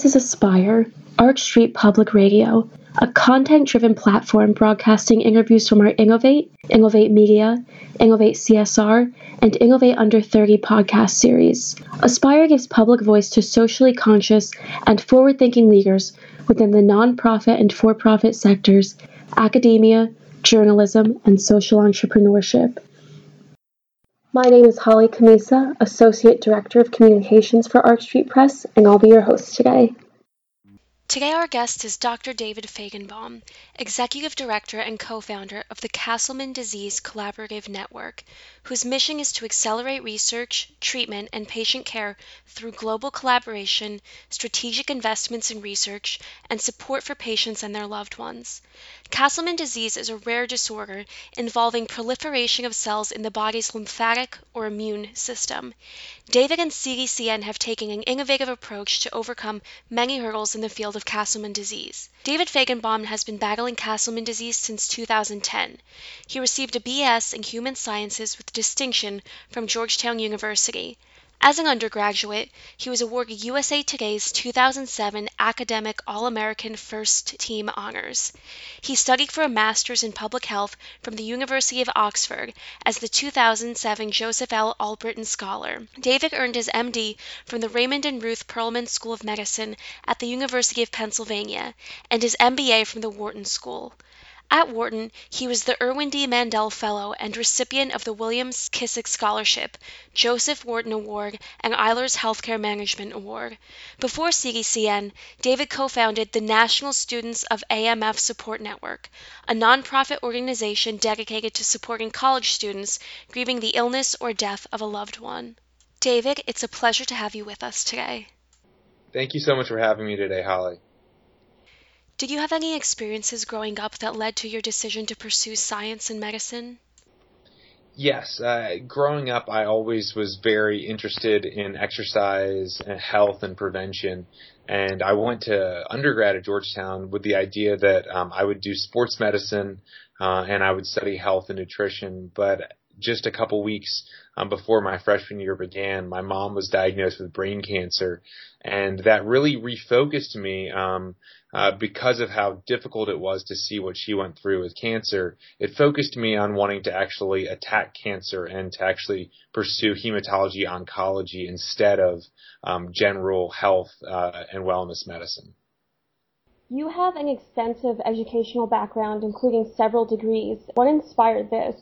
This is Aspire, Arch Street Public Radio, a content driven platform broadcasting interviews from our Innovate, Innovate Media, Innovate CSR, and Innovate Under 30 podcast series. Aspire gives public voice to socially conscious and forward thinking leaders within the nonprofit and for profit sectors, academia, journalism, and social entrepreneurship. My name is Holly Camisa, Associate Director of Communications for Arch Street Press, and I'll be your host today. Today, our guest is Dr. David Fajgenbaum, Executive Director and co founder of the Castleman Disease Collaborative Network, whose mission is to accelerate research, treatment, and patient care through global collaboration, strategic investments in research, and support for patients and their loved ones. Castleman disease is a rare disorder involving proliferation of cells in the body's lymphatic or immune system. David and CDCN have taken an innovative approach to overcome many hurdles in the field of Castleman disease. David Fajgenbaum has been battling Castleman disease since 2010. He received a BS in Human Sciences with distinction from Georgetown University. As an undergraduate, he was awarded USA Today's 2007 Academic All-American First Team honors. He studied for a master's in public health from the University of Oxford as the 2007 Joseph L. Allbritton Scholar. David earned his MD from the Raymond and Ruth Perelman School of Medicine at the University of Pennsylvania and his MBA from the Wharton School. At Wharton, he was the Irwin D. Mandel Fellow and recipient of the William Kissick Scholarship, Joseph Wharton Award, and Eilers Healthcare Management Award. Before CDCN, David co founded the National Students of AMF Support Network, a nonprofit organization dedicated to supporting college students grieving the illness or death of a loved one. David, it's a pleasure to have you with us today. Thank you so much for having me today, Holly. Did you have any experiences growing up that led to your decision to pursue science and medicine? Yes. Uh, growing up, I always was very interested in exercise and health and prevention. And I went to undergrad at Georgetown with the idea that um, I would do sports medicine uh, and I would study health and nutrition. But just a couple weeks um, before my freshman year began, my mom was diagnosed with brain cancer, and that really refocused me. Um, uh, because of how difficult it was to see what she went through with cancer, it focused me on wanting to actually attack cancer and to actually pursue hematology oncology instead of um, general health uh, and wellness medicine. You have an extensive educational background, including several degrees. What inspired this?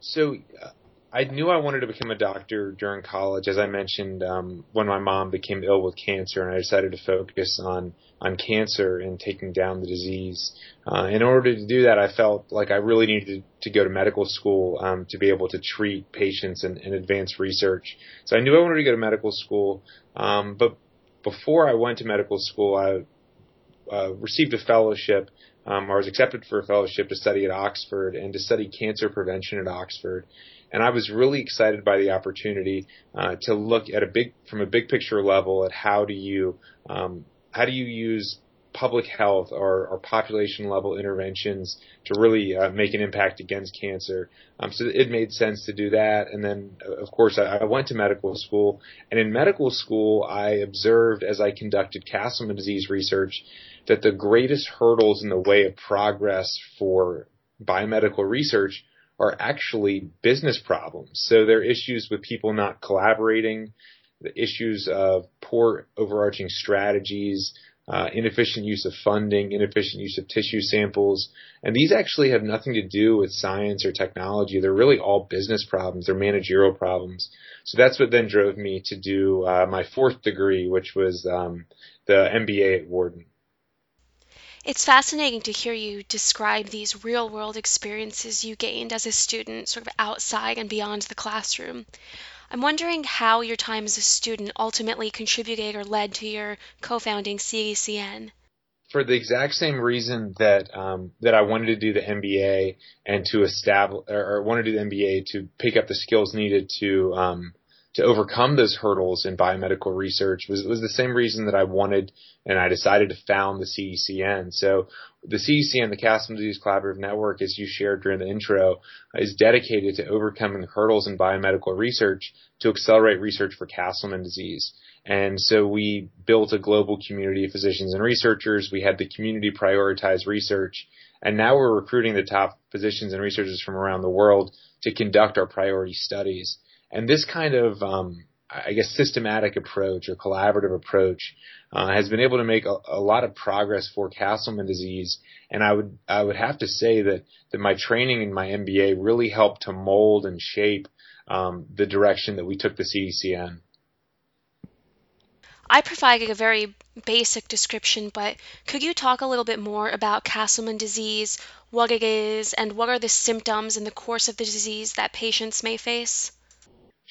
So, uh, I knew I wanted to become a doctor during college, as I mentioned, um, when my mom became ill with cancer, and I decided to focus on on cancer and taking down the disease. Uh, in order to do that, I felt like I really needed to, to go to medical school um, to be able to treat patients and, and advance research. So I knew I wanted to go to medical school, um, but before I went to medical school, I uh, received a fellowship um, or was accepted for a fellowship to study at Oxford and to study cancer prevention at Oxford and I was really excited by the opportunity uh, to look at a big from a big picture level at how do you um, how do you use public health or, or population level interventions to really uh, make an impact against cancer. Um, so it made sense to do that. And then, of course, I, I, went to medical school. And in medical school, I observed as I conducted Castleman disease research that the greatest hurdles in the way of progress for biomedical research are actually business problems. So there are issues with people not collaborating, the issues of poor overarching strategies, uh, inefficient use of funding, inefficient use of tissue samples, and these actually have nothing to do with science or technology. They're really all business problems. They're managerial problems. So that's what then drove me to do uh, my fourth degree, which was um, the MBA at Wharton. It's fascinating to hear you describe these real world experiences you gained as a student, sort of outside and beyond the classroom. I'm wondering how your time as a student ultimately contributed or led to your co founding CDCN. For the exact same reason that um, that I wanted to do the MBA and to establish, or wanted to do the MBA to pick up the skills needed to um, to overcome those hurdles in biomedical research was, was the same reason that I wanted and I decided to found the CDCN. So the CDCN, the Castleman Disease Collaborative Network, as you shared during the intro, is dedicated to overcoming hurdles in biomedical research to accelerate research for Castleman disease. And so we built a global community of physicians and researchers. We had the community prioritize research. And now we're recruiting the top physicians and researchers from around the world to conduct our priority studies. And this kind of, um, I guess, systematic approach or collaborative approach uh, has been able to make a, a, lot of progress for Castleman disease. And I would I would have to say that that my training in my MBA really helped to mold and shape um, the direction that we took the CDCN. I provided a very basic description, but could you talk a little bit more about Castleman disease, what it is, and what are the symptoms and the course of the disease that patients may face?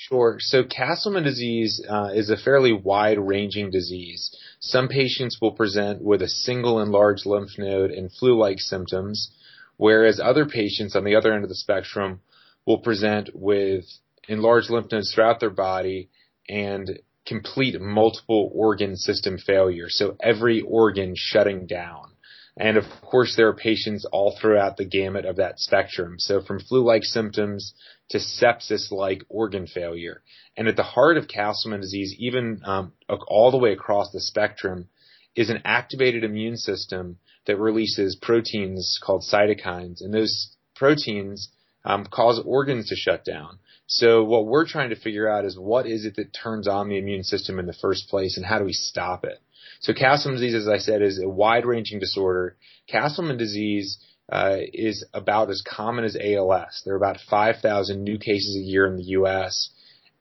Sure. So Castleman disease uh, is a fairly wide-ranging disease. Some patients will present with a single enlarged lymph node and flu-like symptoms, whereas other patients on the other end of the spectrum will present with enlarged lymph nodes throughout their body and complete multiple organ system failure. So every organ shutting down. And of course, there are patients all throughout the gamut of that spectrum. So from flu-like symptoms to sepsis-like organ failure. And at the heart of Castleman disease, even um, all the way across the spectrum, is an activated immune system that releases proteins called cytokines. And those proteins um, cause organs to shut down. So what we're trying to figure out is what is it that turns on the immune system in the first place and how do we stop it? So Castleman disease, as I said, is a wide-ranging disorder. Castleman disease uh, is about as common as ALS. There are about 5,000 new cases a year in the U.S.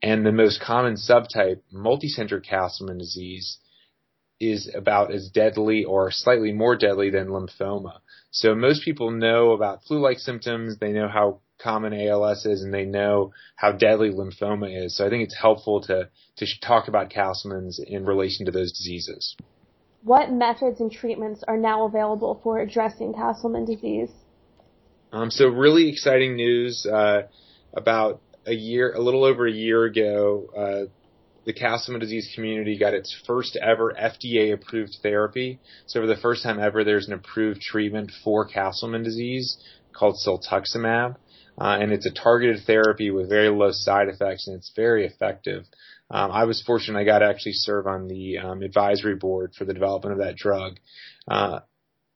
And the most common subtype, multicentric Castleman disease, is about as deadly or slightly more deadly than lymphoma. So most people know about flu-like symptoms. They know how common ALS is, and they know how deadly lymphoma is. So I think it's helpful to to talk about Castleman's in relation to those diseases. What methods and treatments are now available for addressing Castleman disease? Um, so really exciting news. Uh, about a year, a little over a year ago, uh, the Castleman disease community got its first ever FDA approved therapy. So for the first time ever, there's an approved treatment for Castleman disease called siltuximab uh, and it's a targeted therapy with very low side effects, and it's very effective. Um, I was fortunate; I got to actually serve on the um, advisory board for the development of that drug. Uh,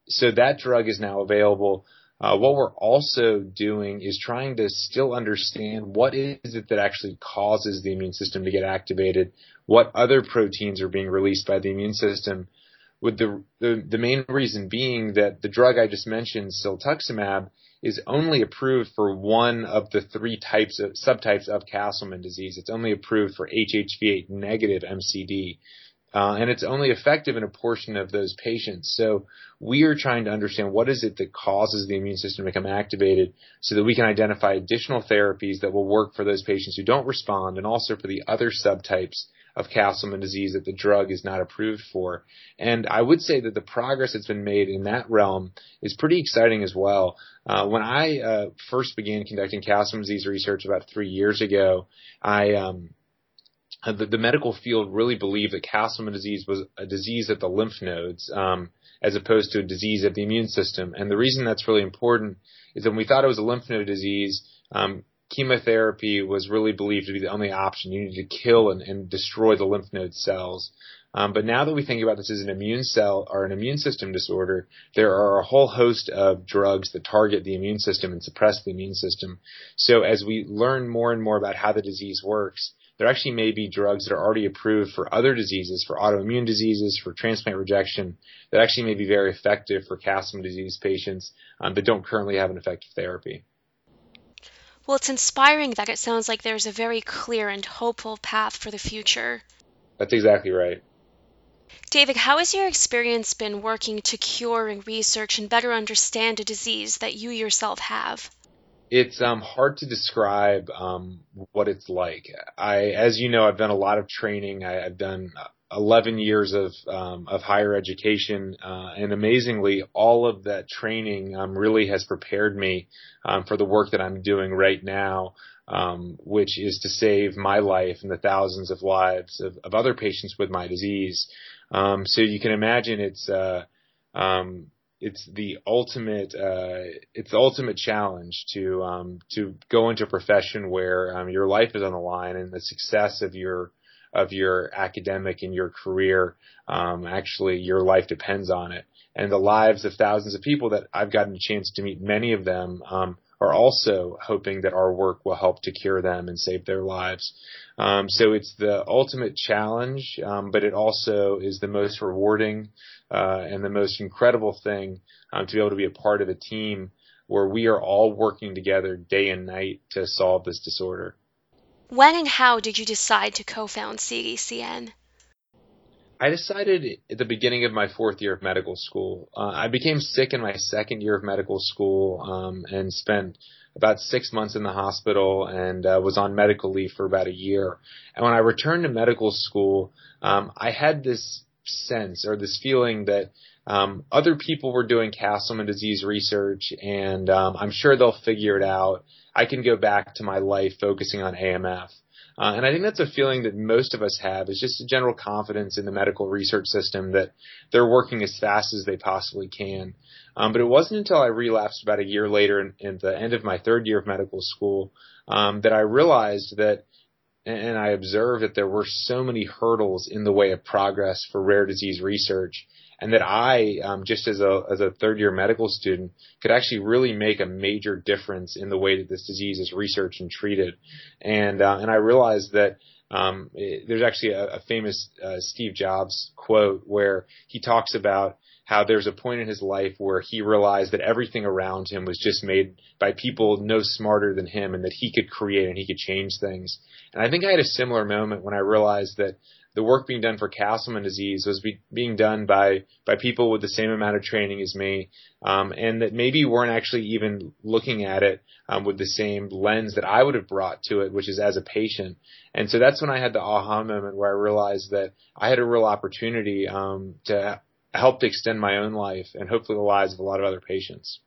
so that drug is now available. Uh, what we're also doing is trying to still understand what is it that actually causes the immune system to get activated, what other proteins are being released by the immune system, with the, the, the main reason being that the drug I just mentioned, siltuximab, is only approved for one of the three types of subtypes of Castleman disease. It's only approved for HHV8 negative MCD. Uh, and it's only effective in a portion of those patients. So we are trying to understand what is it that causes the immune system to become activated so that we can identify additional therapies that will work for those patients who don't respond and also for the other subtypes of Castleman disease that the drug is not approved for. And I would say that the progress that's been made in that realm is pretty exciting as well. Uh, when I uh, first began conducting Castleman disease research about three years ago, I um, the, the, medical field really believed that Castleman disease was a disease of the lymph nodes, um, as opposed to a disease of the immune system. And the reason that's really important is that when we thought it was a lymph node disease, um, chemotherapy was really believed to be the only option. You needed to kill and, and destroy the lymph node cells. Um, but now that we think about this as an immune cell or an immune system disorder, there are a whole host of drugs that target the immune system and suppress the immune system. So as we learn more and more about how the disease works, there actually may be drugs that are already approved for other diseases, for autoimmune diseases, for transplant rejection, that actually may be very effective for Castleman disease patients, um, but don't currently have an effective therapy. Well, it's inspiring that it sounds like there's a very clear and hopeful path for the future. That's exactly right. David, how has your experience been working to cure and research and better understand a disease that you yourself have? It's um, hard to describe um, what it's like. I, as you know, I've done a lot of training. I, have done 11 years of um, of higher education, uh, and amazingly, all of that training um, really has prepared me um, for the work that I'm doing right now. um, which is to save my life and the thousands of lives of, of other patients with my disease. Um, so you can imagine it's uh, um, it's the ultimate uh, it's the ultimate challenge to um, to go into a profession where um, your life is on the line and the success of your of your academic and your career um, actually your life depends on it and the lives of thousands of people that I've gotten a chance to meet many of them um, are also hoping that our work will help to cure them and save their lives. Um, so it's the ultimate challenge, um, but it also is the most rewarding uh, and the most incredible thing um, to be able to be a part of a team where we are all working together day and night to solve this disorder. When and how did you decide to co-found CDCN? I decided at the beginning of my fourth year of medical school. Uh, I became sick in my second year of medical school um, and spent about six months in the hospital and uh, was on medical leave for about a year. And when I returned to medical school, um, I had this sense or this feeling that um, other people were doing Castleman disease research, and um, I'm sure they'll figure it out. I can go back to my life focusing on AMF. Uh, and I think that's a feeling that most of us have is just a general confidence in the medical research system that they're working as fast as they possibly can. Um, but it wasn't until I relapsed about a year later in, in the end of my third year of medical school um, that I realized that and I observed that there were so many hurdles in the way of progress for rare disease research and that I, um, just as a as a third year medical student, could actually really make a major difference in the way that this disease is researched and treated. And uh, and I realized that um, it, there's actually a, a famous uh, Steve Jobs quote where he talks about how there's a point in his life where he realized that everything around him was just made by people no smarter than him and that he could create and he could change things. And I think I had a similar moment when I realized that the work being done for Castleman disease was be, being done by by people with the same amount of training as me, um, and that maybe weren't actually even looking at it um, with the same lens that I would have brought to it, which is as a patient. And so that's when I had the aha moment where I realized that I had a real opportunity um, to help to extend my own life and hopefully the lives of a lot of other patients.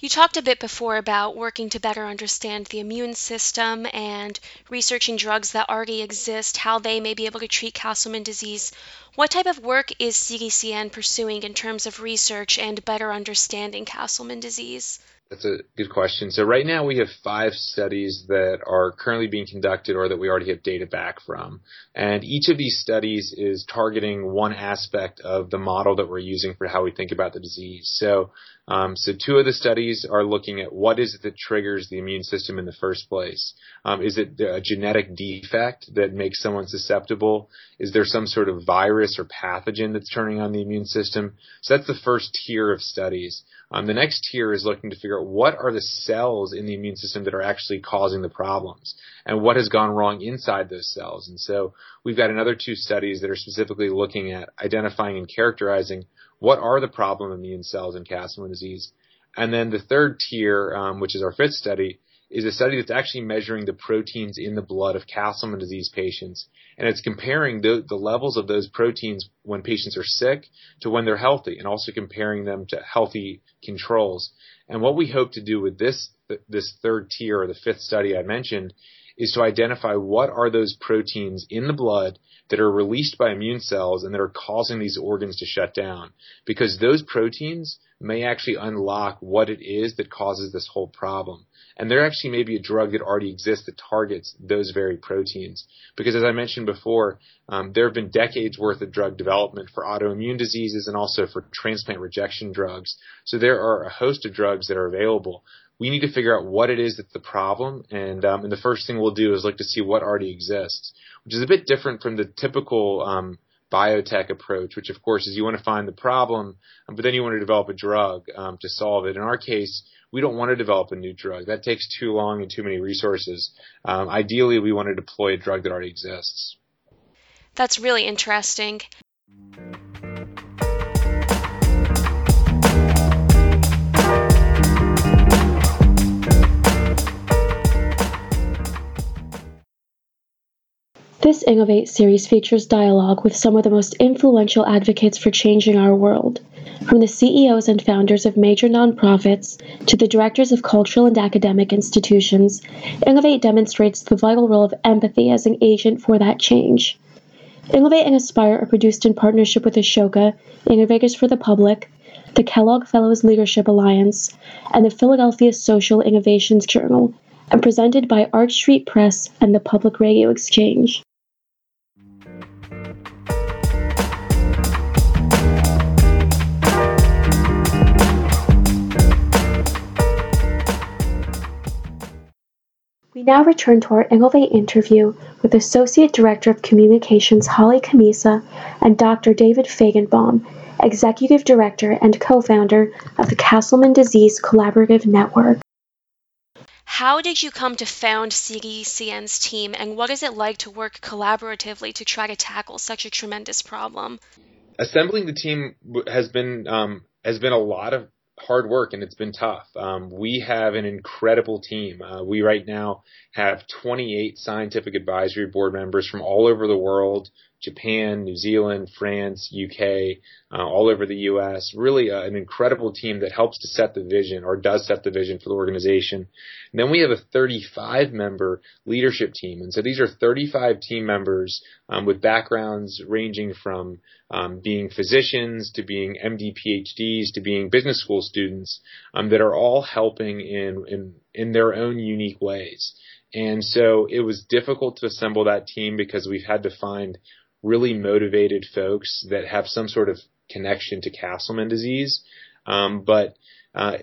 You talked a bit before about working to better understand the immune system and researching drugs that already exist, how they may be able to treat Castleman disease. What type of work is CDCN pursuing in terms of research and better understanding Castleman disease? That's a good question. So right now we have five studies that are currently being conducted or that we already have data back from. And each of these studies is targeting one aspect of the model that we're using for how we think about the disease. So um, so two of the studies are looking at what is it that triggers the immune system in the first place. Um, is it a genetic defect that makes someone susceptible? Is there some sort of virus or pathogen that's turning on the immune system? So that's the first tier of studies. Um, the next tier is looking to figure out what are the cells in the immune system that are actually causing the problems and what has gone wrong inside those cells. And so we've got another two studies that are specifically looking at identifying and characterizing what are the problem immune cells in Castleman disease. And then the third tier, um, which is our fifth study, is a study that's actually measuring the proteins in the blood of Castleman disease patients. And it's comparing the, the levels of those proteins when patients are sick to when they're healthy and also comparing them to healthy controls. And what we hope to do with this, this third tier or the fifth study I mentioned is to identify what are those proteins in the blood that are released by immune cells and that are causing these organs to shut down. Because those proteins may actually unlock what it is that causes this whole problem. And there actually may be a drug that already exists that targets those very proteins. Because as I mentioned before, um, there have been decades worth of drug development for autoimmune diseases and also for transplant rejection drugs. So there are a host of drugs that are available. We need to figure out what it is that's the problem, and, um, and the first thing we'll do is look to see what already exists, which is a bit different from the typical um, biotech approach, which of course is you want to find the problem, um, but then you want to develop a drug um, to solve it. In our case, we don't want to develop a new drug. That takes too long and too many resources. Um, ideally, we want to deploy a drug that already exists. That's really interesting. This Innovate series features dialogue with some of the most influential advocates for changing our world. From the CEOs and founders of major nonprofits to the directors of cultural and academic institutions, Innovate demonstrates the vital role of empathy as an agent for that change. Innovate and Aspire are produced in partnership with Ashoka, Innovators for the Public, the Kellogg Fellows Leadership Alliance, and the Philadelphia Social Innovations Journal, and presented by Arch Street Press and the Public Radio Exchange. We now return to our Innovate interview with Associate Director of Communications Holly Camisa and Dr. David Fajgenbaum, Executive Director and co-founder of the Castleman Disease Collaborative Network. How did you come to found CDCN's team, and what is it like to work collaboratively to try to tackle such a tremendous problem? Assembling the team has been um, has been a lot of hard work and it's been tough. Um, we have an incredible team. Uh, we right now have 28 scientific advisory board members from all over the world Japan, New Zealand, France, UK, uh, all over the US. Really uh, an incredible team that helps to set the vision or does set the vision for the organization. And then we have a 35 member leadership team. And so these are 35 team members um, with backgrounds ranging from um, being physicians to being MD PhDs to being business school students um, that are all helping in, in, in their own unique ways. And so it was difficult to assemble that team because we've had to find really motivated folks that have some sort of connection to Castleman disease. Um, but uh,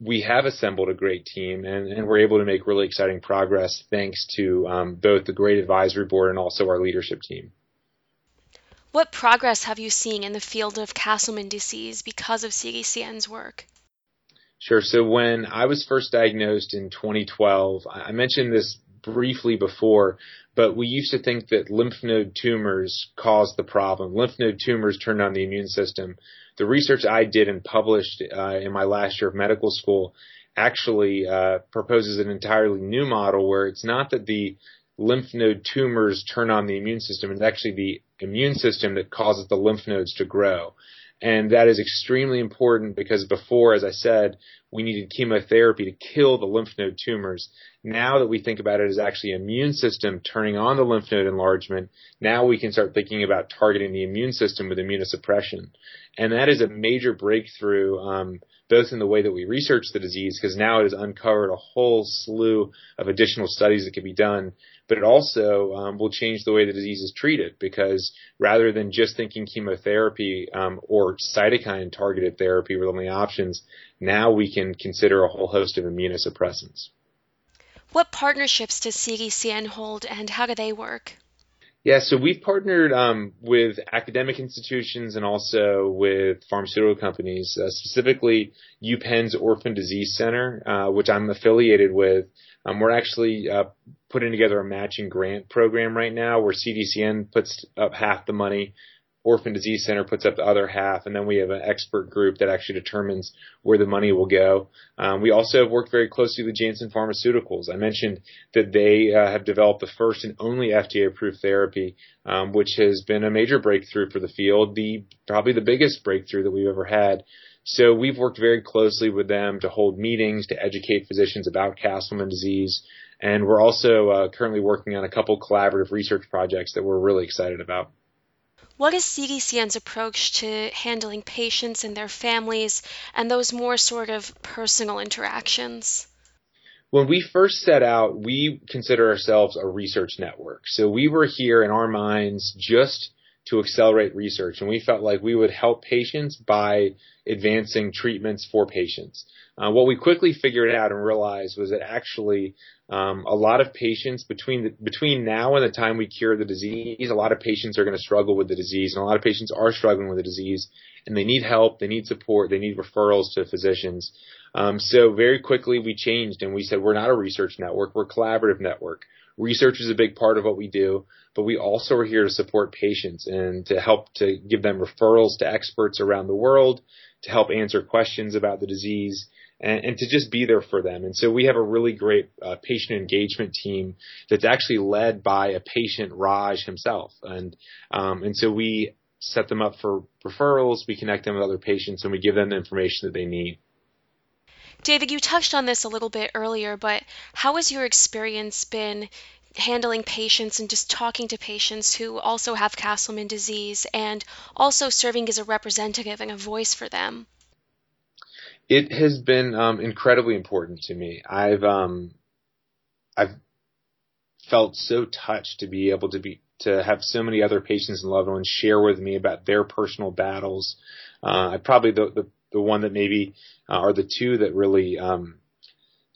we have assembled a great team, and, and, we're able to make really exciting progress thanks to um, both the great advisory board and also our leadership team. What progress have you seen in the field of Castleman disease because of CDCN's work? Sure. So when I was first diagnosed in 2012, I mentioned this briefly before, but we used to think that lymph node tumors caused the problem. Lymph node tumors turned on the immune system. The research I did and published uh, in my last year of medical school actually uh, proposes an entirely new model where it's not that the lymph node tumors turn on the immune system, it's actually the immune system that causes the lymph nodes to grow. And that is extremely important because before, as I said, we needed chemotherapy to kill the lymph node tumors. Now that we think about it as actually immune system turning on the lymph node enlargement, now we can start thinking about targeting the immune system with immunosuppression. And that is a major breakthrough, um, both in the way that we research the disease, because now it has uncovered a whole slew of additional studies that can be done but it also um, will change the way the disease is treated because rather than just thinking chemotherapy um, or cytokine targeted therapy were the only options, now we can consider a whole host of immunosuppressants. What partnerships does CDCN hold and how do they work? Yeah, so we've partnered um, with academic institutions and also with pharmaceutical companies, uh, specifically UPenn's Orphan Disease Center, uh, which I'm affiliated with. Um, we're actually uh, putting together a matching grant program right now where CDCN puts up half the money, Orphan Disease Center puts up the other half, and then we have an expert group that actually determines where the money will go. Um, we also have worked very closely with Janssen Pharmaceuticals. I mentioned that they uh, have developed the first and only FDA-approved therapy, um, which has been a major breakthrough for the field, the probably the biggest breakthrough that we've ever had. So we've worked very closely with them to hold meetings to educate physicians about Castleman disease. And we're also uh, currently working on a couple collaborative research projects that we're really excited about. What is CDCN's approach to handling patients and their families and those more sort of personal interactions? When we first set out, we consider ourselves a research network. So we were here in our minds just to accelerate research, and we felt like we would help patients by advancing treatments for patients. Uh, what we quickly figured out and realized was that actually um, a lot of patients between the, between now and the time we cure the disease, a lot of patients are going to struggle with the disease, and a lot of patients are struggling with the disease, and they need help, they need support, they need referrals to physicians. Um, so very quickly we changed and we said we're not a research network, we're a collaborative network. Research is a big part of what we do, but we also are here to support patients and to help to give them referrals to experts around the world, to help answer questions about the disease, and, and, to just be there for them. And so we have a really great uh, patient engagement team that's actually led by a patient, Raj himself. And, um, and so we set them up for referrals, we connect them with other patients, and we give them the information that they need. David, you touched on this a little bit earlier, but how has your experience been handling patients and just talking to patients who also have Castleman disease and also serving as a representative and a voice for them? It has been um, incredibly important to me. I've um, I've felt so touched to be able to be to have so many other patients and loved ones share with me about their personal battles. Uh, I probably the, the the one that maybe uh, are the two that really um,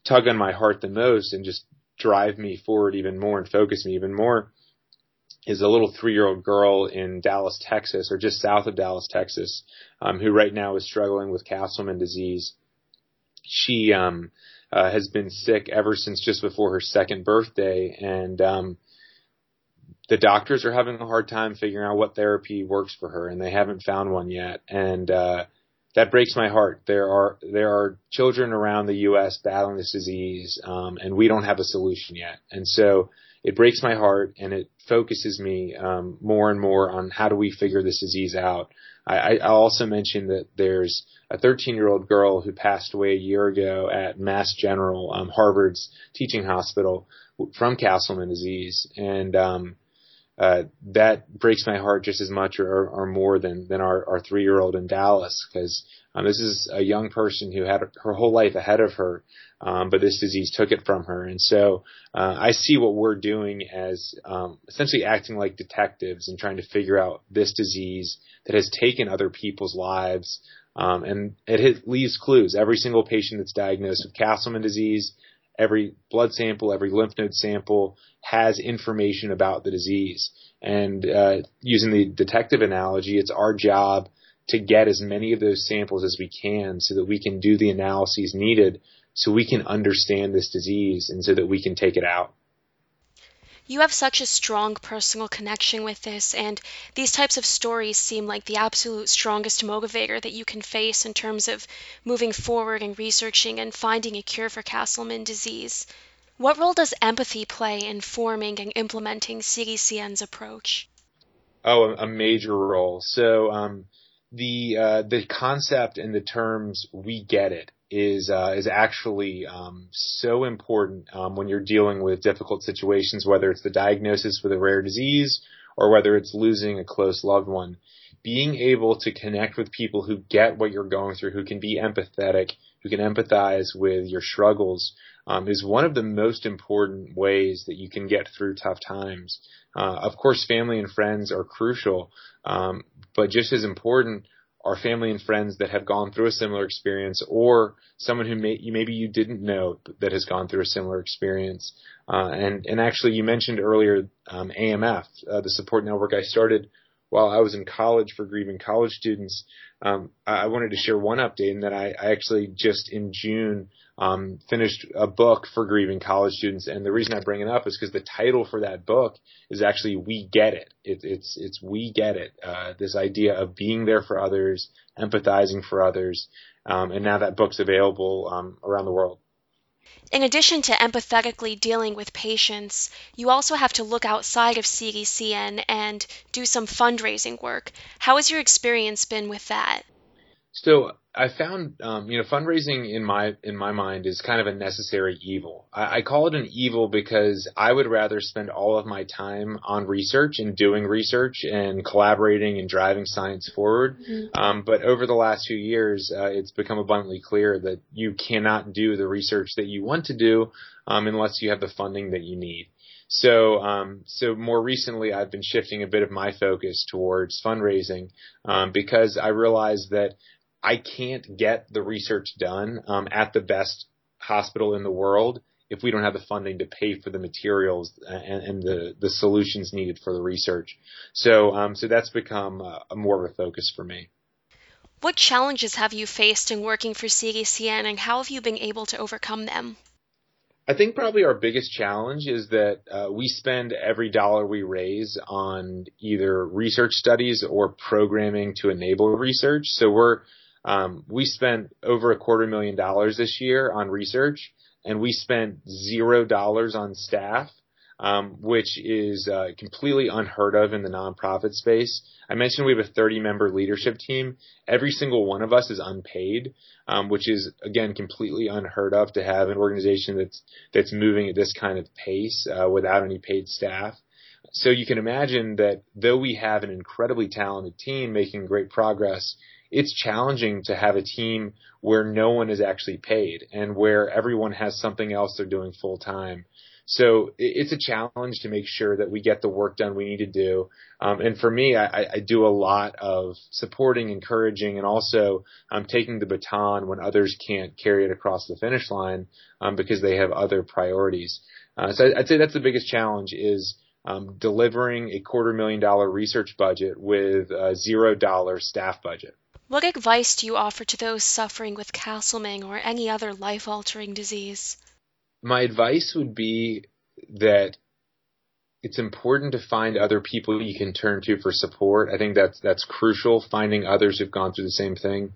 tug on my heart the most and just drive me forward even more and focus me even more is a little three-year-old girl in Dallas, Texas, or just south of Dallas, Texas, um, who right now is struggling with Castleman disease. She um, uh, has been sick ever since just before her second birthday, and um, the doctors are having a hard time figuring out what therapy works for her, and they haven't found one yet. And uh, that breaks my heart. There are there are children around the U.S. battling this disease, um, and we don't have a solution yet. And so it breaks my heart, and it focuses me um, more and more on how do we figure this disease out. I, I also mentioned that there's a 13 year old girl who passed away a year ago at Mass General, um, Harvard's teaching hospital, from Castleman disease, and um, uh, that breaks my heart just as much or, or more than than our, our three year old in Dallas because um, this is a young person who had her whole life ahead of her, um, but this disease took it from her. And so uh, I see what we're doing as um, essentially acting like detectives and trying to figure out this disease that has taken other people's lives. Um, and it leaves clues. Every single patient that's diagnosed with Castleman disease every blood sample, every lymph node sample has information about the disease. And uh, using the detective analogy, it's our job to get as many of those samples as we can so that we can do the analyses needed so we can understand this disease and so that we can take it out. You have such a strong personal connection with this, and these types of stories seem like the absolute strongest motivator that you can face in terms of moving forward and researching and finding a cure for Castleman disease. What role does empathy play in forming and implementing CDCN's approach? Oh, a major role. So, um, the uh, the concept and the terms "we get it" is uh, is actually um, so important um, when you're dealing with difficult situations, whether it's the diagnosis with a rare disease or whether it's losing a close loved one. Being able to connect with people who get what you're going through, who can be empathetic, who can empathize with your struggles, um, is one of the most important ways that you can get through tough times. Uh, of course, family and friends are crucial, um, but just as important are family and friends that have gone through a similar experience or someone who may, maybe you didn't know that has gone through a similar experience. Uh, and, and actually you mentioned earlier, um, AMF, uh, the support network I started while I was in college for grieving college students. Um, I wanted to share one update in that I, I actually just in June um, finished a book for grieving college students, and the reason I bring it up is because the title for that book is actually "We Get It." it it's it's "We Get It." Uh, this idea of being there for others, empathizing for others, um, and now that book's available um, around the world. In addition to empathetically dealing with patients, you also have to look outside of CDCN and do some fundraising work. How has your experience been with that? So I found, um, you know, fundraising in my in my mind is kind of a necessary evil. I, I, call it an evil because I would rather spend all of my time on research and doing research and collaborating and driving science forward. Mm-hmm. Um, but over the last few years, uh, it's become abundantly clear that you cannot do the research that you want to do um, unless you have the funding that you need. So, um, so more recently, I've been shifting a bit of my focus towards fundraising um, because I realized that I can't get the research done um, at the best hospital in the world if we don't have the funding to pay for the materials and, and the, the solutions needed for the research. So, um, so that's become a, a more of a focus for me. What challenges have you faced in working for CDCN and how have you been able to overcome them? I think probably our biggest challenge is that uh, we spend every dollar we raise on either research studies or programming to enable research. So we're Um, we spent over a quarter million dollars this year on research, and we spent zero dollars on staff, um, which is uh, completely unheard of in the nonprofit space. I mentioned we have a 30 member leadership team. Every single one of us is unpaid, um, which is again completely unheard of to have an organization that's that's moving at this kind of pace uh, without any paid staff. So you can imagine that though we have an incredibly talented team making great progress, it's challenging to have a team where no one is actually paid and where everyone has something else they're doing full time. So it's a challenge to make sure that we get the work done we need to do. Um, and for me, I, I, do a lot of supporting, encouraging, and also um, taking the baton when others can't carry it across the finish line um, because they have other priorities. Uh, so I'd say that's the biggest challenge is um, delivering a quarter million dollar research budget with a zero dollar staff budget. What advice do you offer to those suffering with Castleman or any other life altering disease? My advice would be that it's important to find other people you can turn to for support. I think that's that's crucial, finding others who've gone through the same thing.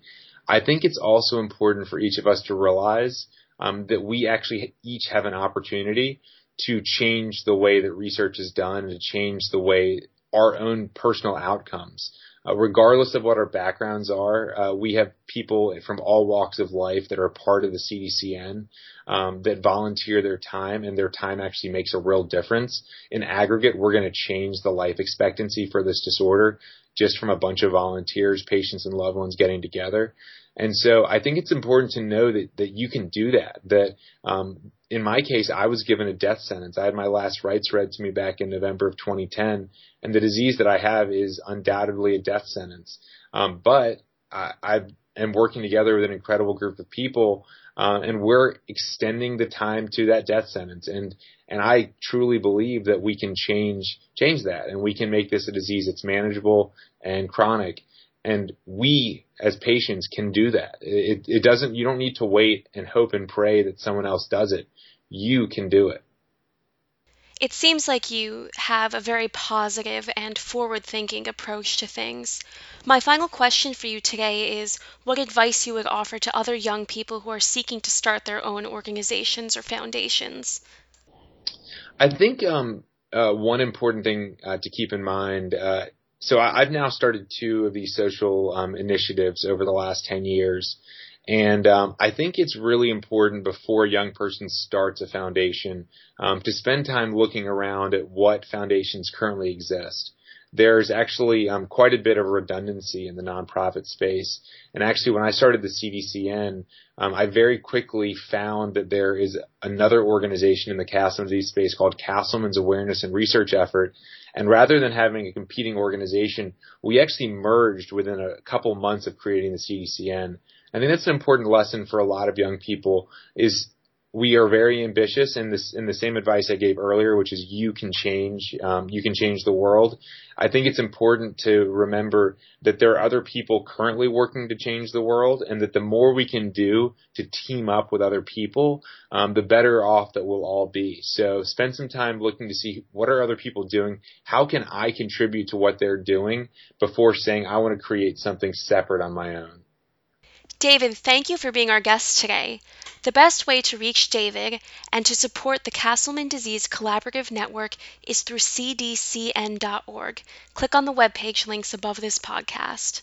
I think it's also important for each of us to realize um, that we actually each have an opportunity to change the way that research is done and to change the way our own personal outcomes. Uh, regardless of what our backgrounds are, uh, we have people from all walks of life that are part of the CDCN um, that volunteer their time, and their time actually makes a real difference. In aggregate, we're going to change the life expectancy for this disorder just from a bunch of volunteers, patients, and loved ones getting together. And so I think it's important to know that, that you can do that. That um, in my case, I was given a death sentence. I had my last rites read to me back in November of 2010, and the disease that I have is undoubtedly a death sentence. Um, but I, I am working together with an incredible group of people, uh, and we're extending the time to that death sentence. And and I truly believe that we can change change that, and we can make this a disease that's manageable and chronic. And we as patients can do that. It, it doesn't, you don't need to wait and hope and pray that someone else does it. You can do it. It seems like you have a very positive and forward thinking approach to things. My final question for you today is what advice you would offer to other young people who are seeking to start their own organizations or foundations? I think um, uh, one important thing uh, to keep in mind uh, so I, have now started two of these social um, initiatives over the last 10 years. And um, I think it's really important before a young person starts a foundation um, to spend time looking around at what foundations currently exist there's actually um, quite a bit of redundancy in the nonprofit space. And actually, when I started the CDCN, um, I very quickly found that there is another organization in the Castleman disease space called Castleman's Awareness and Research Effort. And rather than having a competing organization, we actually merged within a couple months of creating the CDCN. I think that's an important lesson for a lot of young people is we are very ambitious in this in the same advice I gave earlier, which is you can change um, you can change the world. I think it's important to remember that there are other people currently working to change the world, and that the more we can do to team up with other people, um, the better off that we'll all be. So spend some time looking to see what are other people doing, how can I contribute to what they're doing before saying I want to create something separate on my own. David, thank you for being our guest today. The best way to reach David and to support the Castleman Disease Collaborative Network is through cdcn.org. Click on the webpage links above this podcast.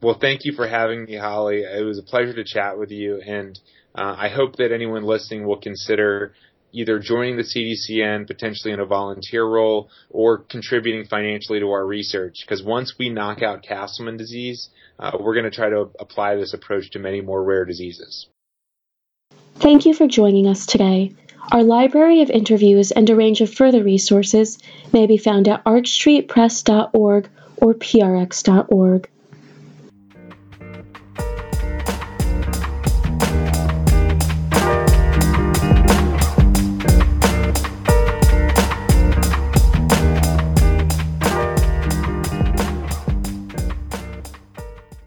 Well, thank you for having me, Holly. It was a pleasure to chat with you, and uh, I hope that anyone listening will consider either joining the CDCN, potentially in a volunteer role, or contributing financially to our research. Because once we knock out Castleman disease, uh, we're going to try to apply this approach to many more rare diseases. Thank you for joining us today. Our library of interviews and a range of further resources may be found at archstreetpress.org or prx.org.